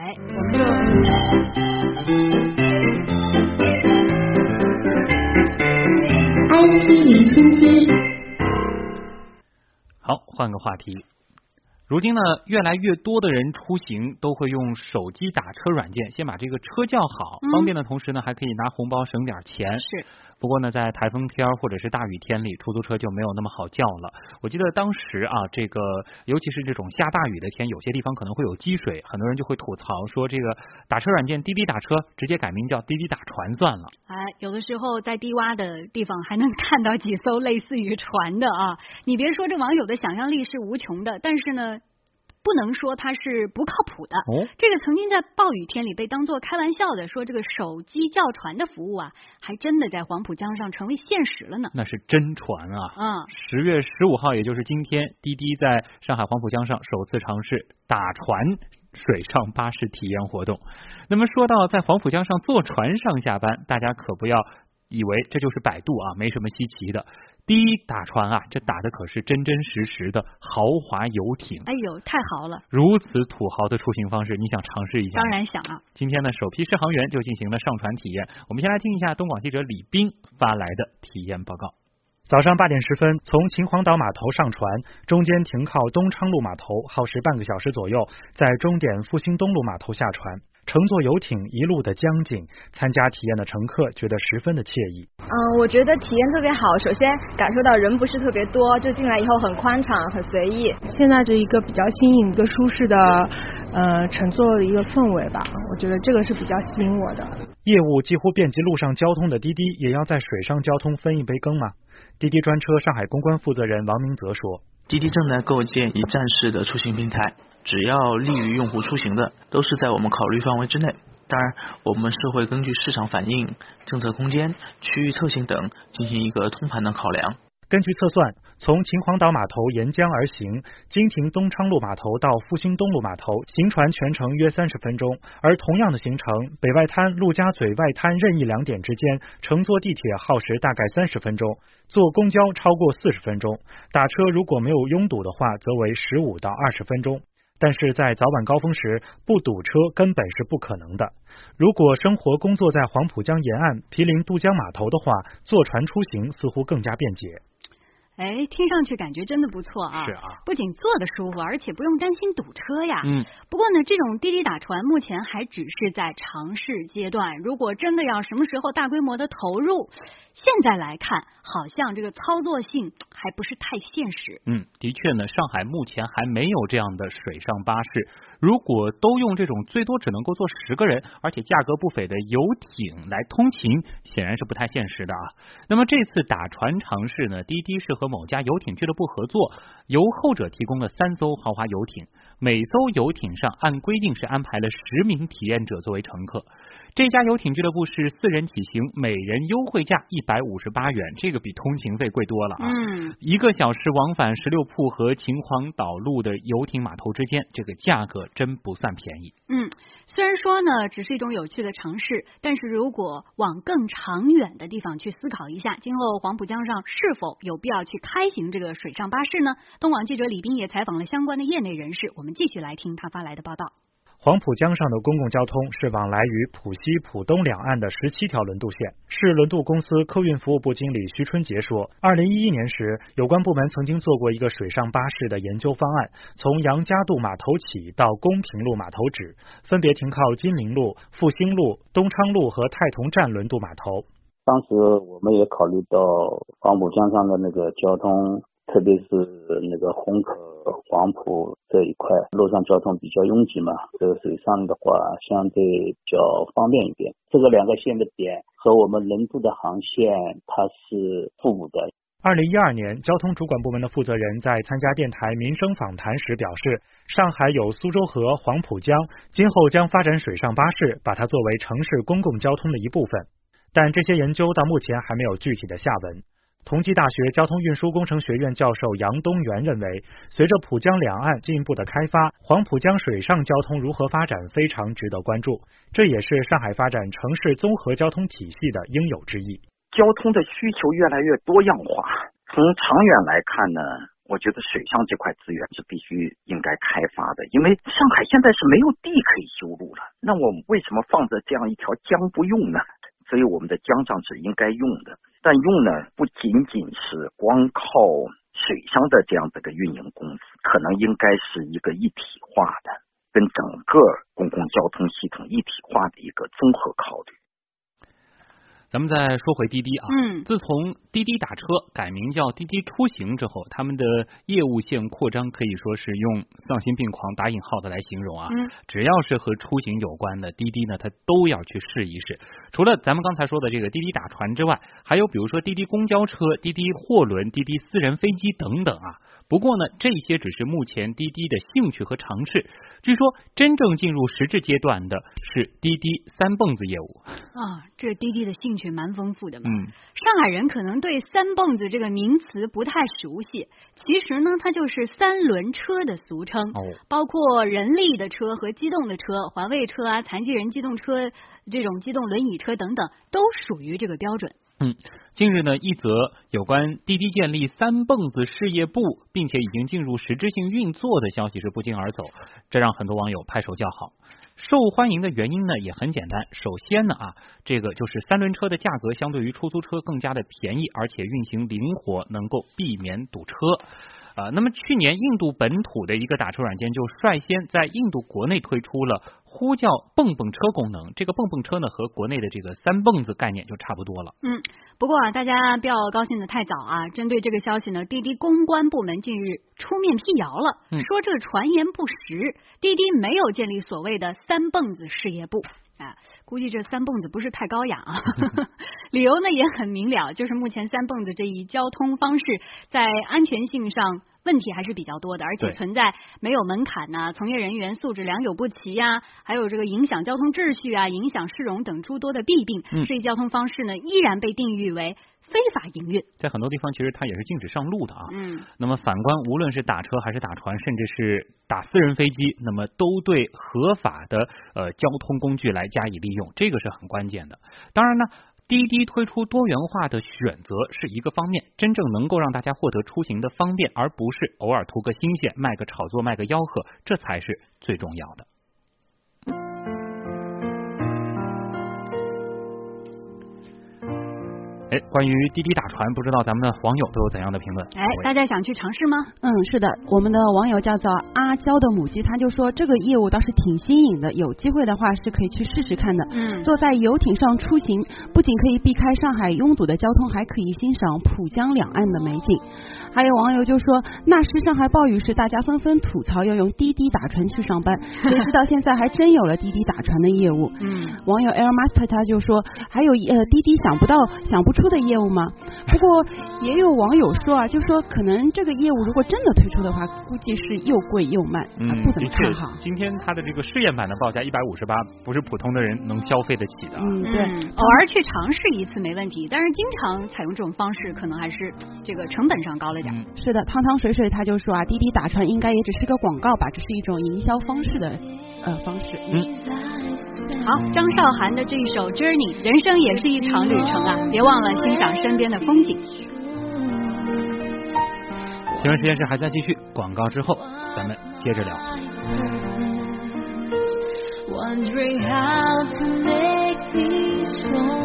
哎，我们就机。好，换个话题。如今呢，越来越多的人出行都会用手机打车软件，先把这个车叫好，方便的同时呢，还可以拿红包省点钱。是。不过呢，在台风天或者是大雨天里，出租车就没有那么好叫了。我记得当时啊，这个尤其是这种下大雨的天，有些地方可能会有积水，很多人就会吐槽说，这个打车软件滴滴打车直接改名叫滴滴打船算了。哎，有的时候在低洼的地方还能看到几艘类似于船的啊！你别说，这网友的想象力是无穷的，但是呢。不能说它是不靠谱的。哦，这个曾经在暴雨天里被当做开玩笑的，说这个手机叫船的服务啊，还真的在黄浦江上成为现实了呢。那是真船啊！嗯，十月十五号，也就是今天，滴滴在上海黄浦江上首次尝试打船水上巴士体验活动。那么说到在黄浦江上坐船上下班，大家可不要以为这就是百度啊，没什么稀奇的。第一打船啊，这打的可是真真实实的豪华游艇。哎呦，太豪了！如此土豪的出行方式，你想尝试一下？当然想啊！今天呢，首批试航员就进行了上船体验。我们先来听一下东广记者李斌发来的体验报告。早上八点十分，从秦皇岛码头上船，中间停靠东昌路码头，耗时半个小时左右，在终点复兴东路码头下船。乘坐游艇一路的江景，参加体验的乘客觉得十分的惬意。嗯，我觉得体验特别好。首先感受到人不是特别多，就进来以后很宽敞、很随意。现在这一个比较新颖、一个舒适的呃乘坐的一个氛围吧，我觉得这个是比较吸引我的。业务几乎遍及路上交通的滴滴，也要在水上交通分一杯羹吗？滴滴专车上海公关负责人王明泽说：“滴滴正在构建一站式的出行平台。”只要利于用户出行的，都是在我们考虑范围之内。当然，我们是会根据市场反应、政策空间、区域特性等进行一个通盘的考量。根据测算，从秦皇岛码头沿江而行，经停东昌路码头到复兴东路码头，行船全程约三十分钟。而同样的行程，北外滩、陆家嘴外滩任意两点之间，乘坐地铁耗时大概三十分钟，坐公交超过四十分钟，打车如果没有拥堵的话，则为十五到二十分钟。但是在早晚高峰时不堵车根本是不可能的。如果生活工作在黄浦江沿岸毗邻渡江码头的话，坐船出行似乎更加便捷。哎，听上去感觉真的不错啊！是啊，不仅坐的舒服，而且不用担心堵车呀。嗯。不过呢，这种滴滴打船目前还只是在尝试阶段。如果真的要什么时候大规模的投入，现在来看，好像这个操作性还不是太现实。嗯，的确呢，上海目前还没有这样的水上巴士。如果都用这种最多只能够坐十个人，而且价格不菲的游艇来通勤，显然是不太现实的啊。那么这次打船尝试呢，滴滴是和某家游艇俱乐部合作，由后者提供了三艘豪华游艇，每艘游艇上按规定是安排了十名体验者作为乘客。这家游艇俱乐部是四人起行，每人优惠价一百五十八元，这个比通勤费贵多了啊！嗯，一个小时往返十六铺和秦皇岛路的游艇码头之间，这个价格真不算便宜。嗯，虽然说呢，只是一种有趣的尝试，但是如果往更长远的地方去思考一下，今后黄浦江上是否有必要去开行这个水上巴士呢？东广记者李斌也采访了相关的业内人士，我们继续来听他发来的报道。黄浦江上的公共交通是往来于浦西、浦东两岸的十七条轮渡线。市轮渡公司客运服务部经理徐春杰说，二零一一年时，有关部门曾经做过一个水上巴士的研究方案，从杨家渡码头起到公平路码头止，分别停靠金陵路、复兴路、东昌路和太同站轮渡码头。当时我们也考虑到黄浦江上的那个交通。特别是那个虹口、黄浦这一块，路上交通比较拥挤嘛，这个水上的话相对比较方便一点。这个两个线的点和我们轮渡的航线它是互补的。二零一二年，交通主管部门的负责人在参加电台民生访谈时表示，上海有苏州河、黄浦江，今后将发展水上巴士，把它作为城市公共交通的一部分。但这些研究到目前还没有具体的下文。同济大学交通运输工程学院教授杨东元认为，随着浦江两岸进一步的开发，黄浦江水上交通如何发展非常值得关注。这也是上海发展城市综合交通体系的应有之义。交通的需求越来越多样化，从长远来看呢，我觉得水上这块资源是必须应该开发的，因为上海现在是没有地可以修路了。那我们为什么放着这样一条江不用呢？所以我们的江上是应该用的，但用呢不仅仅是光靠水上的这样的运营公司，可能应该是一个一体化的，跟整个公共交通系统一体化的一个综合考虑。咱们再说回滴滴啊，嗯，自从滴滴打车改名叫滴滴出行之后，他们的业务线扩张可以说是用丧心病狂打引号的来形容啊。嗯，只要是和出行有关的，滴滴呢，它都要去试一试。除了咱们刚才说的这个滴滴打船之外，还有比如说滴滴公交车、滴滴货轮、滴滴私人飞机等等啊。不过呢，这些只是目前滴滴的兴趣和尝试。据说真正进入实质阶段的是滴滴三蹦子业务啊，这滴滴的兴趣蛮丰富的嘛。嗯，上海人可能对三蹦子这个名词不太熟悉，其实呢，它就是三轮车的俗称，哦，包括人力的车和机动的车、环卫车啊、残疾人机动车这种机动轮椅车等等，都属于这个标准。嗯，近日呢，一则有关滴滴建立三蹦子事业部，并且已经进入实质性运作的消息是不胫而走，这让很多网友拍手叫好。受欢迎的原因呢也很简单，首先呢啊，这个就是三轮车的价格相对于出租车更加的便宜，而且运行灵活，能够避免堵车。啊，那么去年印度本土的一个打车软件就率先在印度国内推出了呼叫蹦蹦车功能。这个蹦蹦车呢和国内的这个三蹦子概念就差不多了。嗯，不过啊，大家不要高兴的太早啊。针对这个消息呢，滴滴公关部门近日出面辟谣了，说这个传言不实，滴滴没有建立所谓的三蹦子事业部。啊，估计这三蹦子不是太高雅啊。理由呢也很明了，就是目前三蹦子这一交通方式在安全性上问题还是比较多的，而且存在没有门槛呐，从业人员素质良莠不齐呀，还有这个影响交通秩序啊、影响市容等诸多的弊病。这一交通方式呢，依然被定义为。非法营运，在很多地方其实它也是禁止上路的啊。嗯，那么反观，无论是打车还是打船，甚至是打私人飞机，那么都对合法的呃交通工具来加以利用，这个是很关键的。当然呢，滴滴推出多元化的选择是一个方面，真正能够让大家获得出行的方便，而不是偶尔图个新鲜，卖个炒作，卖个吆喝，这才是最重要的。哎，关于滴滴打船，不知道咱们的网友都有怎样的评论？哎，大家想去尝试吗？嗯，是的，我们的网友叫做阿娇的母鸡，他就说这个业务倒是挺新颖的，有机会的话是可以去试试看的。嗯，坐在游艇上出行，不仅可以避开上海拥堵的交通，还可以欣赏浦江两岸的美景。还有网友就说，那时上海暴雨时，大家纷纷吐槽要用滴滴打船去上班，谁知道现在还真有了滴滴打船的业务。嗯，网友 Air Master 他就说，还有呃滴滴想不到想不出。出的业务吗？不过也有网友说啊，就说可能这个业务如果真的推出的话，估计是又贵又慢，嗯，不怎么看好。今天它的这个试验版的报价一百五十八，不是普通的人能消费得起的。嗯，对，偶尔去尝试一次没问题，但是经常采用这种方式，可能还是这个成本上高了点。是的，汤汤水水他就说啊，滴滴打船应该也只是个广告吧，只是一种营销方式的呃方式。嗯，好，张韶涵的这一首《Journey》，人生也是一场旅程啊，别忘了欣赏身边的风景。新闻实验室还在继续，广告之后咱们接着聊。Wondering how to make me strong.